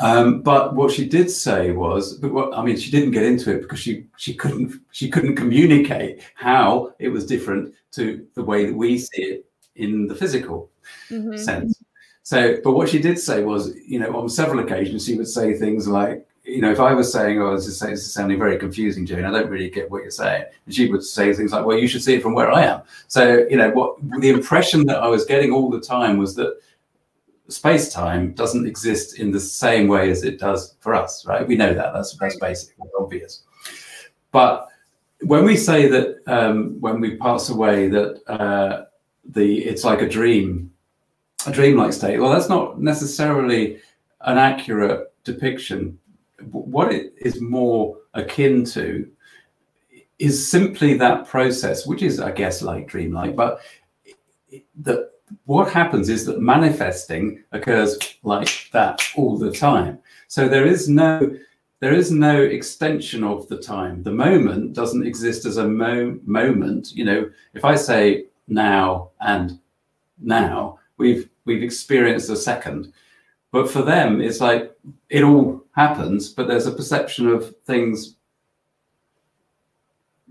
Um, but what she did say was, but what, I mean, she didn't get into it because she she couldn't she couldn't communicate how it was different to the way that we see it in the physical mm-hmm. sense. So, but what she did say was, you know, on several occasions she would say things like, you know, if I was saying, "Oh, this is, this is sounding very confusing, Jane. I don't really get what you're saying," and she would say things like, "Well, you should see it from where I am." So, you know, what the impression that I was getting all the time was that space time doesn't exist in the same way as it does for us, right? We know that. That's, that's basic, obvious. But when we say that um, when we pass away, that uh, the it's like a dream, a dreamlike state. Well, that's not necessarily an accurate depiction. What it is more akin to is simply that process, which is, I guess, like dreamlike, but that what happens is that manifesting occurs like that all the time. So there is no there is no extension of the time. The moment doesn't exist as a mo- moment. You know, if I say now and now, we've we've experienced a second. But for them, it's like it all happens, but there's a perception of things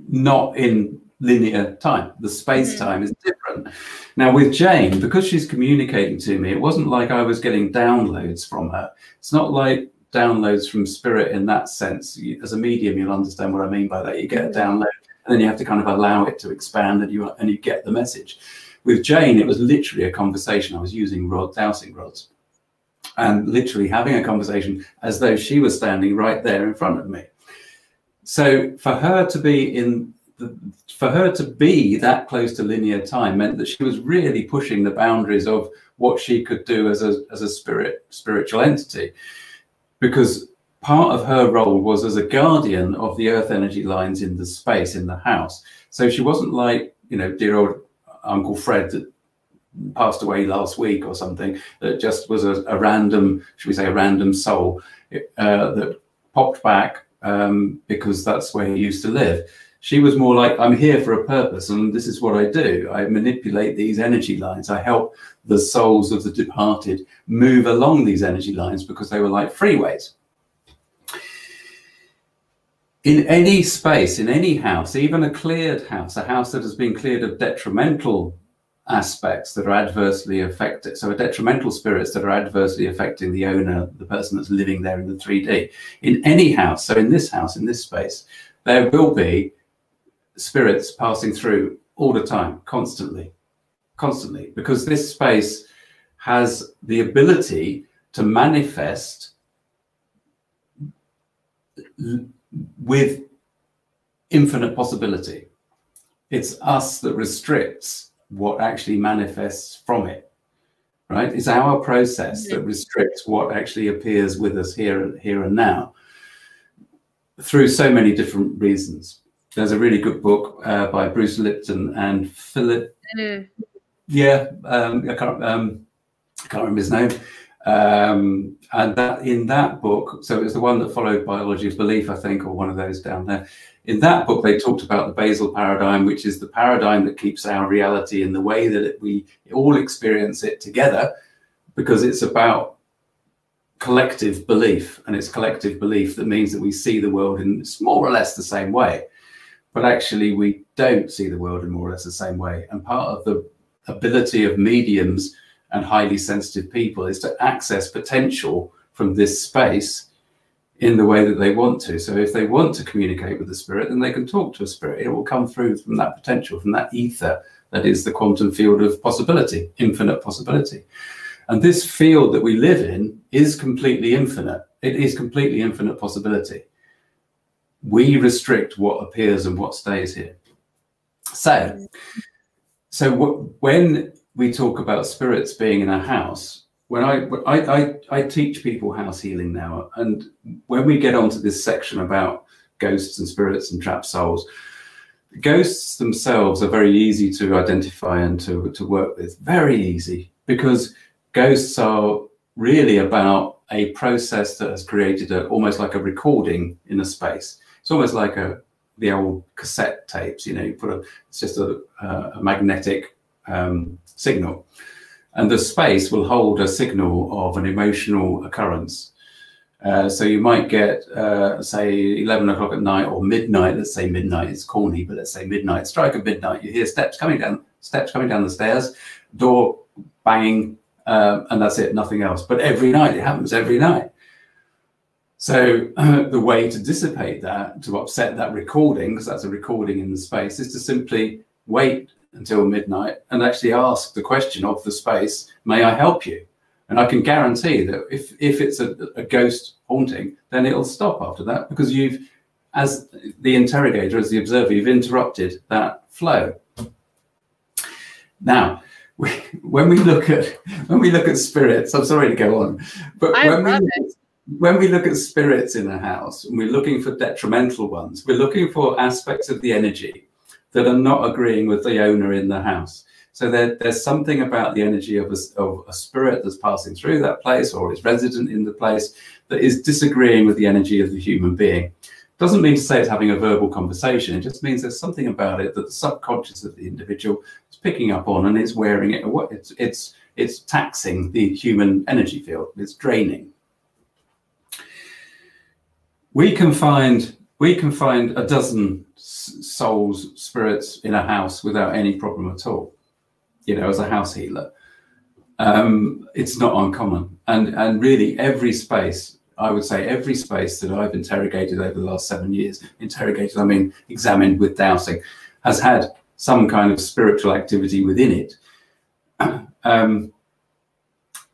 not in linear time. The space mm-hmm. time is different. Now, with Jane, because she's communicating to me, it wasn't like I was getting downloads from her. It's not like downloads from spirit in that sense. As a medium, you'll understand what I mean by that. You get a mm-hmm. download, and then you have to kind of allow it to expand, and you and you get the message. With Jane, it was literally a conversation. I was using rod dowsing rods, and literally having a conversation as though she was standing right there in front of me. So for her to be in the, for her to be that close to linear time meant that she was really pushing the boundaries of what she could do as a as a spirit spiritual entity. Because part of her role was as a guardian of the earth energy lines in the space in the house. So she wasn't like you know dear old uncle fred that passed away last week or something that just was a, a random should we say a random soul uh, that popped back um, because that's where he used to live she was more like i'm here for a purpose and this is what i do. I manipulate these energy lines. I help the souls of the departed move along these energy lines because they were like freeways. In any space in any house even a cleared house a house that has been cleared of detrimental aspects that are adversely affected so a detrimental spirits that are adversely affecting the owner the person that's living there in the 3d in any house so in this house in this space there will be spirits passing through all the time, constantly, constantly, because this space has the ability to manifest with infinite possibility. It's us that restricts what actually manifests from it, right? It's our process that restricts what actually appears with us here, here and now through so many different reasons there's a really good book uh, by Bruce Lipton and Philip. Mm. Yeah, um, I can't um, I can't remember his name. Um, and that in that book, so it was the one that followed Biology of Belief, I think, or one of those down there. In that book, they talked about the basal paradigm, which is the paradigm that keeps our reality in the way that it, we all experience it together, because it's about collective belief, and it's collective belief that means that we see the world in more or less the same way but actually we don't see the world in more or less the same way. And part of the ability of mediums and highly sensitive people is to access potential from this space in the way that they want to. So if they want to communicate with the spirit, then they can talk to a spirit. It will come through from that potential, from that ether that is the quantum field of possibility, infinite possibility. And this field that we live in is completely infinite. It is completely infinite possibility we restrict what appears and what stays here. So, so when we talk about spirits being in a house, when I, I, I, I teach people house healing now, and when we get onto this section about ghosts and spirits and trapped souls, ghosts themselves are very easy to identify and to, to work with. Very easy because ghosts are really about a process that has created a, almost like a recording in a space. It's almost like a the old cassette tapes. You know, you put a it's just a, a magnetic um, signal, and the space will hold a signal of an emotional occurrence. Uh, so you might get, uh, say, 11 o'clock at night or midnight. Let's say midnight. It's corny, but let's say midnight. Strike of midnight. You hear steps coming down, steps coming down the stairs, door banging, uh, and that's it. Nothing else. But every night it happens. Every night. So uh, the way to dissipate that, to upset that recording, because that's a recording in the space, is to simply wait until midnight and actually ask the question of the space, may I help you? And I can guarantee that if, if it's a, a ghost haunting, then it'll stop after that because you've, as the interrogator, as the observer, you've interrupted that flow. Now, we, when we look at when we look at spirits, I'm sorry to go on, but I when we, it when we look at spirits in a house and we're looking for detrimental ones, we're looking for aspects of the energy that are not agreeing with the owner in the house. So there, there's something about the energy of a, of a spirit that's passing through that place or is resident in the place that is disagreeing with the energy of the human being. Doesn't mean to say it's having a verbal conversation. It just means there's something about it that the subconscious of the individual is picking up on and is wearing it. It's it's it's taxing the human energy field. It's draining we can find we can find a dozen souls spirits in a house without any problem at all you know as a house healer. Um, it's not uncommon. And and really every space i would say every space that i've interrogated over the last seven years interrogated i mean examined with dowsing has had some kind of spiritual activity within it. Um,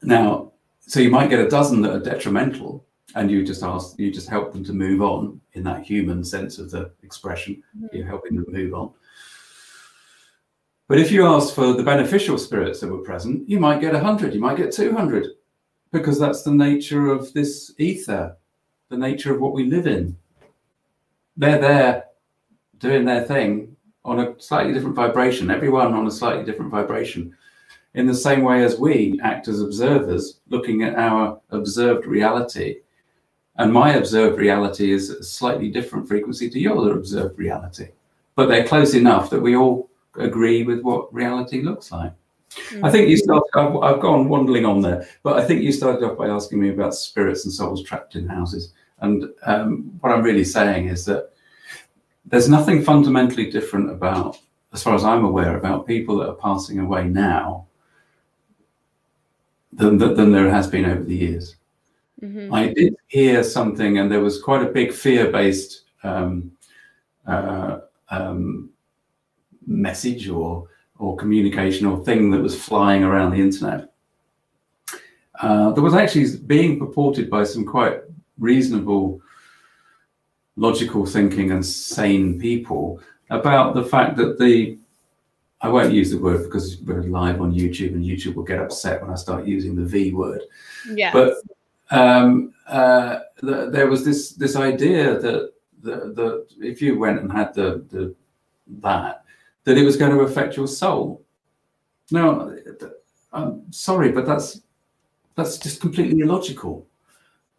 now so you might get a dozen that are detrimental, and you just ask, you just help them to move on in that human sense of the expression. Mm-hmm. You're helping them move on. But if you ask for the beneficial spirits that were present, you might get 100, you might get 200, because that's the nature of this ether, the nature of what we live in. They're there doing their thing on a slightly different vibration, everyone on a slightly different vibration, in the same way as we act as observers, looking at our observed reality. And my observed reality is a slightly different frequency to your observed reality, but they're close enough that we all agree with what reality looks like. I think you started, I've, I've gone wandering on there, but I think you started off by asking me about spirits and souls trapped in houses. And um, what I'm really saying is that there's nothing fundamentally different about, as far as I'm aware, about people that are passing away now than, than there has been over the years. Mhm. I did hear something, and there was quite a big fear-based um, uh, um, message or or communication or thing that was flying around the internet. Uh, that was actually being purported by some quite reasonable, logical thinking and sane people about the fact that the I won't use the word because we're live on YouTube and YouTube will get upset when I start using the V word Yes. but um, uh, the, there was this this idea that the if you went and had the, the that that it was going to affect your soul. Now, I'm sorry, but that's that's just completely illogical.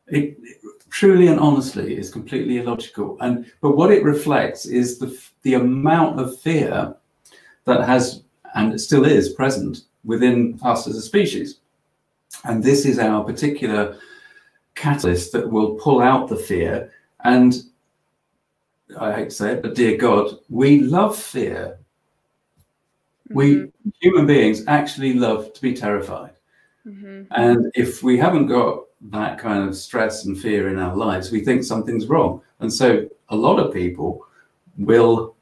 It, it truly and honestly is completely illogical. And but what it reflects is the the amount of fear that has and still is present within us as a species. And this is our particular catalyst that will pull out the fear. And I hate to say it, but dear God, we love fear. We human beings actually love to be terrified. Mhm. And if we haven't got that kind of stress and fear in our lives, we think something's wrong. And so a lot of people will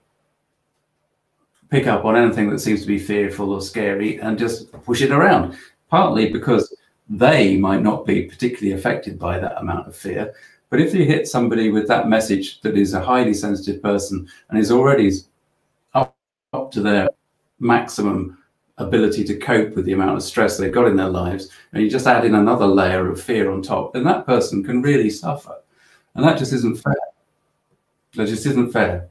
pick up on anything that seems to be fearful or scary and just push it around, partly because they might not be particularly affected by that amount of fear. But if you hit somebody with that message that is a highly sensitive person and is already up, up to their maximum ability to cope with the amount of stress they've got in their lives, and you just add in another layer of fear on top, then that person can really suffer. And that just isn't fair. That just isn't fair.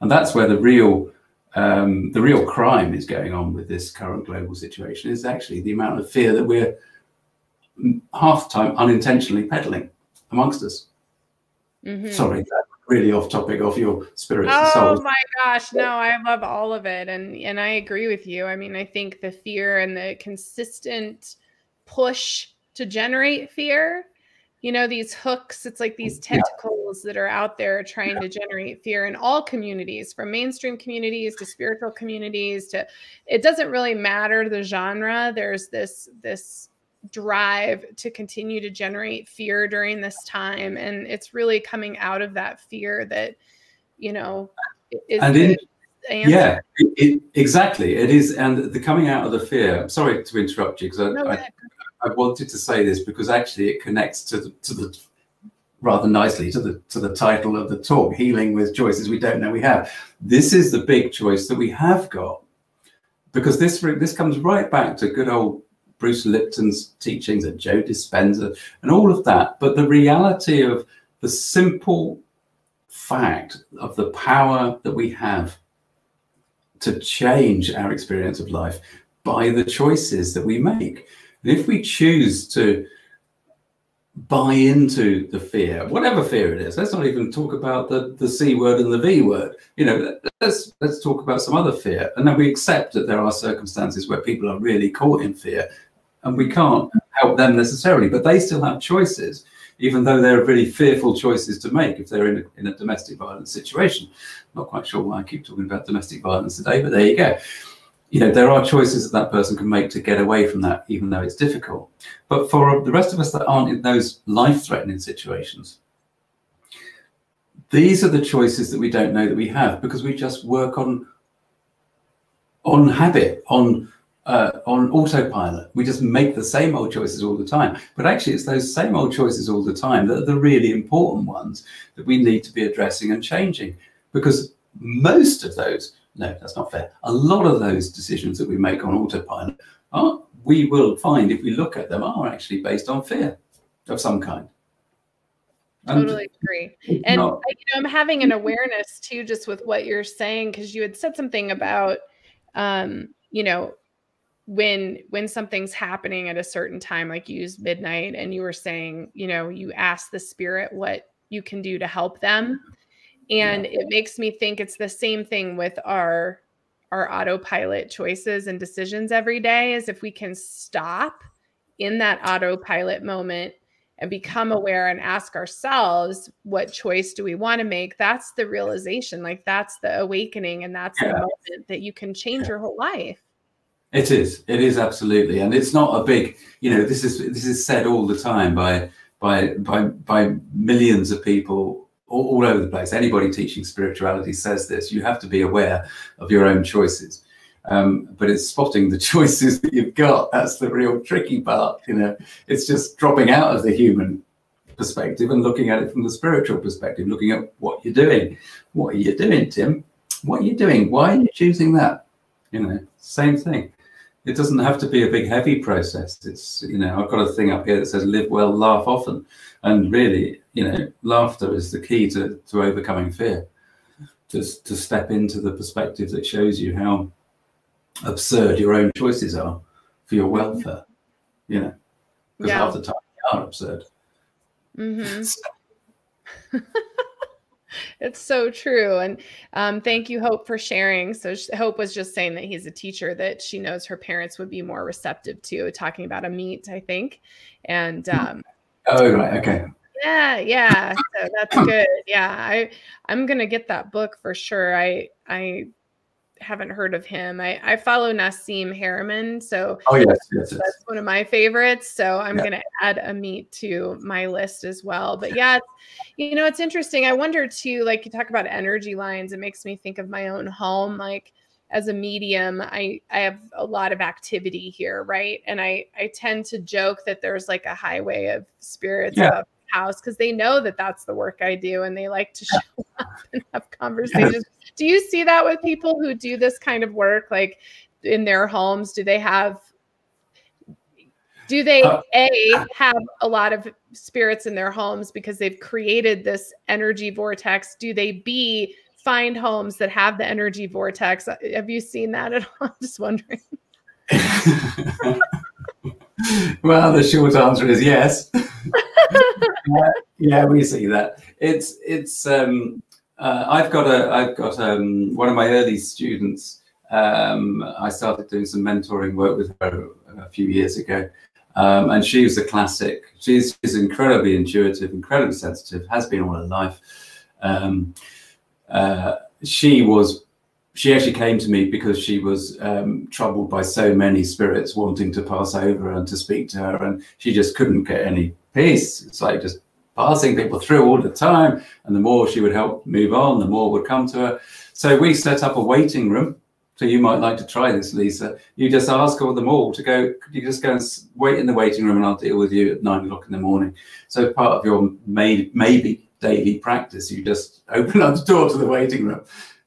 And that's where the real um, the real crime is going on with this current global situation is actually the amount of fear that we're half the time unintentionally peddling amongst us. Mhm. Sorry, that's really off topic of your spirits and Oh souls. my gosh, no, I love all of it and and I agree with you. I mean, I think the fear and the consistent push to generate fear, you know, these hooks, it's like these Yeah. tentacles that are out there trying to generate fear in all communities, from mainstream communities to spiritual communities to it doesn't really matter the genre. There's this this drive to continue to generate fear during this time and it's really coming out of that fear that you know is And in-. Yeah, it, it, exactly. It is, and the coming out of the fear. Sorry to interrupt you because No, I, I. I wanted to say this because actually it connects to the, to the rather nicely to the to the title of the talk, healing with choices we don't know we have. This is the big choice that we have got because this this comes right back to good old Bruce Lipton's teachings and Joe Dispenza and all of that. But the reality of the simple fact of the power that we have to change our experience of life by the choices that we make. And if we choose to buy into the fear, whatever fear it is, let's not even talk about the, the C word and the V word. You know, let's let's talk about some other fear. And then we accept that there are circumstances where people are really caught in fear and we can't help them necessarily, but they still have choices, even though they're really fearful choices to make if they're in a, in a domestic violence situation. Not quite sure why I keep talking about domestic violence today, but there you go. You know, there are choices that that person can make to get away from that, even though it's difficult. But for the rest of us that aren't in those life threatening situations, these are the choices that we don't know that we have because we just work on on habit, on uh, on autopilot. We just make the same old choices all the time. But actually, it's those same old choices all the time that are the really important ones that we need to be addressing and changing. Because most of those, no, that's not fair. A lot of those decisions that we make on autopilot are, we will find if we look at them, are actually based on fear of some kind. And totally agree. And not, you know, I'm having an awareness too, just with what you're saying, because you had said something about, um, you know, when when something's happening at a certain time like you use midnight and you were saying you know you ask the spirit what you can do to help them and yeah. it makes me think it's the same thing with our our autopilot choices and decisions every day is if we can stop in that autopilot moment and become aware and ask ourselves what choice do we want to make that's the realization like that's the awakening and that's yeah. the moment that you can change your whole life it is. It is absolutely, and it's not a big. You know, this is this is said all the time by by by by millions of people all, all over the place. Anybody teaching spirituality says this. You have to be aware of your own choices. Um, but it's spotting the choices that you've got. That's the real tricky part. You know, it's just dropping out of the human perspective and looking at it from the spiritual perspective, looking at what you're doing. What are you doing, Tim? What are you doing? Why are you choosing that? You know, same thing it doesn't have to be a big heavy process it's you know i've got a thing up here that says live well laugh often and really you know laughter is the key to, to overcoming fear to, to step into the perspective that shows you how absurd your own choices are for your welfare you know because yeah. half the time they are absurd mm-hmm. it's so true. And um, thank you, Hope, for sharing. So Hope was just saying that he's a teacher that she knows her parents would be more receptive to, talking about Amit, I think. And hmm. um, oh, right, okay. Yeah, yeah. So that's good. Yeah, I I'm gonna get that book for sure. I I haven't heard of him. I, I follow Nassim Haramein, so oh yes, yes, yes. that's one of my favorites. So I'm yeah. going to add Amit to my list as well. But yeah, you know, it's interesting. I wonder too, like you talk about energy lines. It makes me think of my own home. Like as a medium, I I have a lot of activity here, right? And I I tend to joke that there's like a highway of spirits yeah house because they know that that's the work I do and they like to show up and have conversations. Yes. Do you see that with people who do this kind of work, like in their homes? Do they have, do they uh, A, have a lot of spirits in their homes because they've created this energy vortex? Do they B, find homes that have the energy vortex? Have you seen that at all? I'm just wondering. well, the short answer is yes. yeah, yeah, we see that. It's it's. Um, uh, I've got a. I've got um, one of my early students. Um, I started doing some mentoring work with her a few years ago, um, and she was a classic. She's, she's incredibly intuitive, incredibly sensitive. Has been all her life. Um, uh, she was she actually came to me because she was um, troubled by so many spirits wanting to pass over and to speak to her, and she just couldn't get any peace. It's like just passing people through all the time, and the more she would help move on, the more would come to her. So we set up a waiting room. So you might like to try this, Lisa. You just ask all them all to go. You just go and wait in the waiting room, and I'll deal with you at nine o'clock in the morning. So part of your may, maybe daily practice, you just open up the door to the waiting room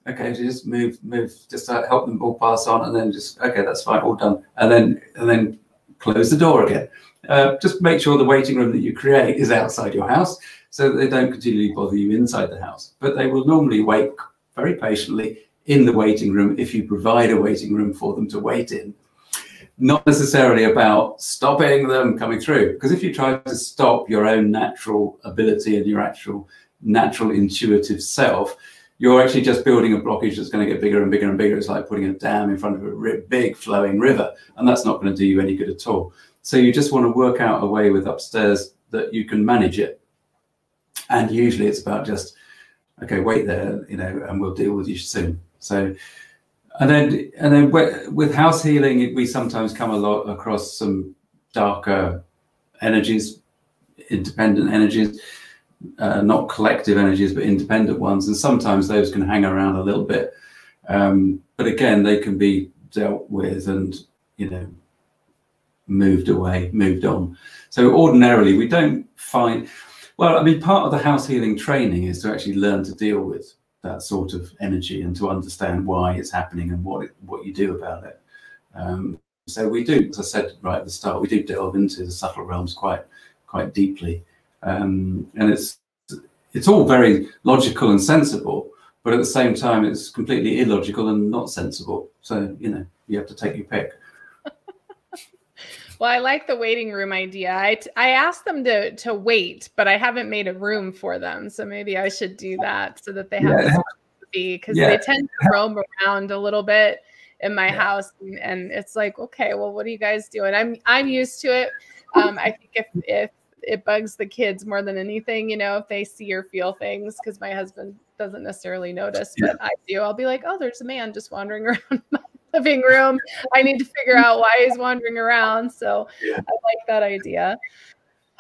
okay, just move, move, just help them all pass on, and then just okay, that's fine, all done, and then and then close the door again. Uh, just make sure the waiting room that you create is outside your house, so that they don't continually bother you inside the house. But they will normally wait very patiently in the waiting room if you provide a waiting room for them to wait in. Not necessarily about stopping them coming through, because if you try to stop your own natural ability and your actual natural intuitive self, you're actually just building a blockage that's going to get bigger and bigger and bigger. It's like putting a dam in front of a big flowing river, and that's not going to do you any good at all. So you just want to work out a way with upstairs that you can manage it. And usually it's about just, okay, wait there, you know, and we'll deal with you soon. So, and then and then with house healing, we sometimes come a lot across some darker energies, independent energies uh, not collective energies, but independent ones. And sometimes those can hang around a little bit. Um, but again, they can be dealt with. And, you know, moved away, moved on. So ordinarily we don't find, well, I mean, part of the house healing training is to actually learn to deal with that sort of energy and to understand why it's happening and what it, what you do about it. Um, so we do, as I said right at the start, we do delve into the subtle realms quite quite deeply, um, and it's it's all very logical and sensible, but at the same time, it's completely illogical and not sensible. So you know, you have to take your pick. Well, I like the waiting room idea. I, t- I asked them to to wait, but I haven't made a room for them. So maybe I should do that so that they have yeah. to be because yeah. they tend to roam around a little bit in my yeah. house, and, and, it's like, okay, well, what are you guys doing? I'm I'm used to it. Um, I think if if it bugs the kids more than anything, you know, if they see or feel things, because my husband doesn't necessarily notice, but I do. I'll be like, oh, there's a man just wandering around my living room. I need to figure out why he's wandering around. So yeah. I like that idea.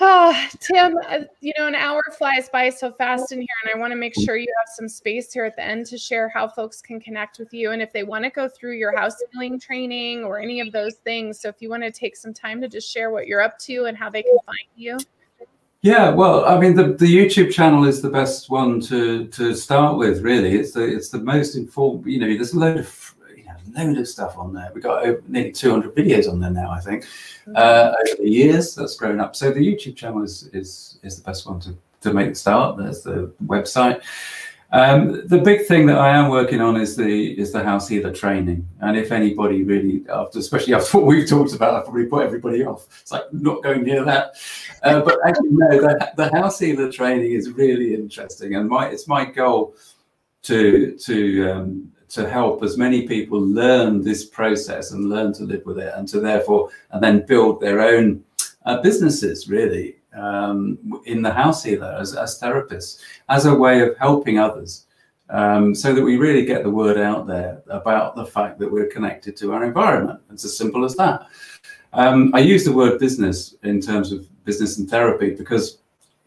Oh, Tim, uh, you know, an hour flies by so fast in here, and I want to make sure you have some space here at the end to share how folks can connect with you and if they want to go through your house healing training or any of those things. So, if you want to take some time to just share what you're up to and how they can find you. Yeah, well, I mean, the, the YouTube channel is the best one to to start with. Really, it's the it's the most informed. You know, there's a load of load of stuff on there. We've got over, nearly 200 videos on there now, I think, mm-hmm. uh, over the years. That's grown up. So the YouTube channel is is is the best one to to make the start. There's the website. Um, the big thing that I am working on is the is the house healer training. And if anybody really, after especially after what we've talked about, I've probably put everybody off. It's like not going near that. Uh, but actually, no, the, the house healer training is really interesting, and my it's my goal to to um, to help as many people learn this process and learn to live with it and to therefore and then build their own uh, businesses really um, in the house healer as, as therapists as a way of helping others um, so that we really get the word out there about the fact that we're connected to our environment. It's as simple as that. Um, i use the word business in terms of business and therapy because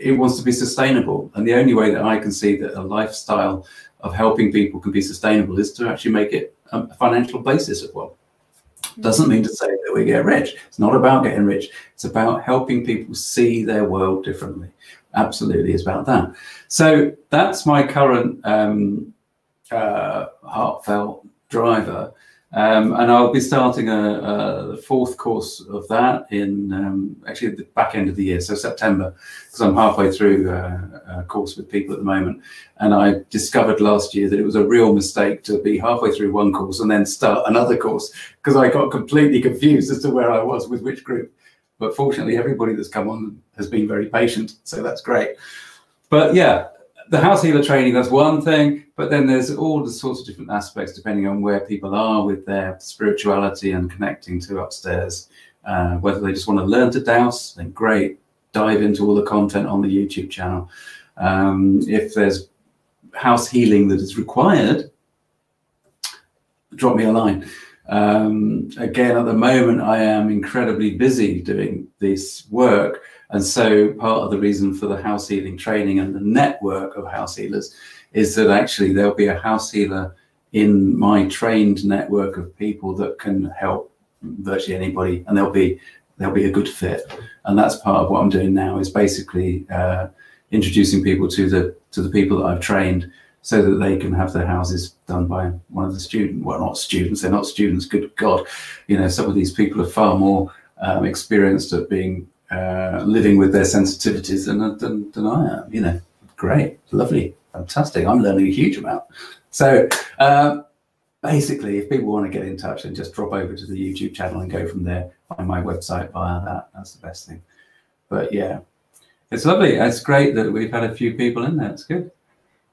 it wants to be sustainable and the only way that i can see that a lifestyle of helping people can be sustainable is to actually make it a financial basis as well. Doesn't mean to say that we get rich. It's not about getting rich. It's about helping people see their world differently. Absolutely, it's about that. So that's my current um, uh, heartfelt driver. Um, and I'll be starting a, a, fourth course of that in um, actually the back end of the year, so September, because I'm halfway through uh, a course with people at the moment. And I discovered last year that it was a real mistake to be halfway through one course and then start another course because I got completely confused as to where I was with which group. But fortunately, everybody that's come on has been very patient, so that's great. But yeah, the house healer training, that's one thing, but then there's all the sorts of different aspects depending on where people are with their spirituality and connecting to upstairs. Uh, whether they just want to learn to dowse, then great, dive into all the content on the YouTube channel. Um, if there's house healing that is required, drop me a line. Um, again, at the moment, I am incredibly busy doing this work and so part of the reason for the house healing training and the network of house healers is that actually there'll be a house healer in my trained network of people that can help virtually anybody and there'll be there'll be a good fit. And that's part of what i'm doing now is basically uh, introducing people to the to the people that i've trained so that they can have their houses done by one of the students well not students they're not students good god. You know some of these people are far more um, experienced at being uh, living with their sensitivities than, than, than I am. You know, great, lovely, fantastic. I'm learning a huge amount. So uh, basically, if people want to get in touch, then just drop over to the YouTube channel and go from there. Find my website via that. That's the best thing. But yeah, it's lovely. It's great that we've had a few people in there. It's good.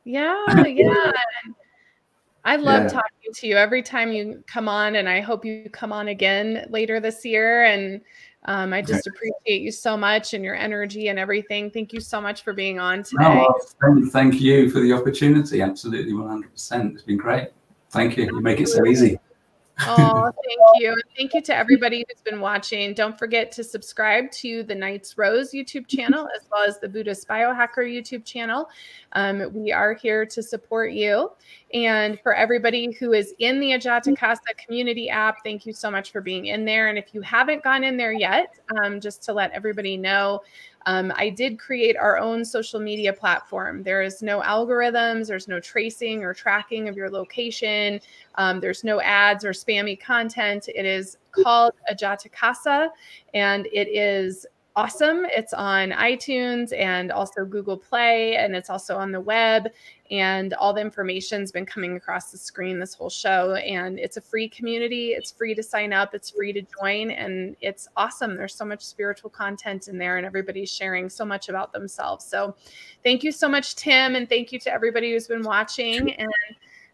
Yeah, yeah. I love yeah. talking to you every time you come on, and I hope you come on again later this year. And um, I just appreciate you so much and your energy and everything. Thank you so much for being on today. No, thank you for the opportunity. Absolutely, 100%. It's been great. Thank you. You make it so easy. Oh, thank you. Thank you to everybody who's been watching. Don't forget to subscribe to the Knights Rose YouTube channel as well as the Buddhist Biohacker YouTube channel. Um, we are here to support you. And for everybody who is in the Ajatakasa community app, thank you so much for being in there. And if you haven't gone in there yet, um, just to let everybody know, um, I did create our own social media platform. There is no algorithms, there's no tracing or tracking of your location, um, there's no ads or spammy content. It is called Ajatakasa, and it is awesome. It's on iTunes and also Google Play, and it's also on the web. And all the information's been coming across the screen this whole show. And it's a free community. It's free to sign up. It's free to join, and it's awesome. There's so much spiritual content in there, and everybody's sharing so much about themselves. So, thank you so much, Tim, and thank you to everybody who's been watching. And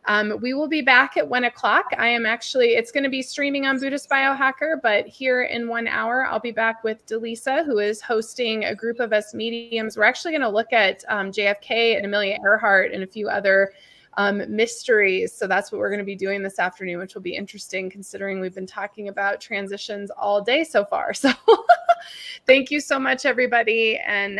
um, we will be back at one o'clock. I am actually, it's going to be streaming on Buddhist Biohacker, but here in one hour, I'll be back with Delisa, who is hosting a group of us mediums. We're actually going to look at um, JFK and Amelia Earhart and a few other um, mysteries. So that's what we're going to be doing this afternoon, which will be interesting considering we've been talking about transitions all day so far. So thank you so much, everybody. And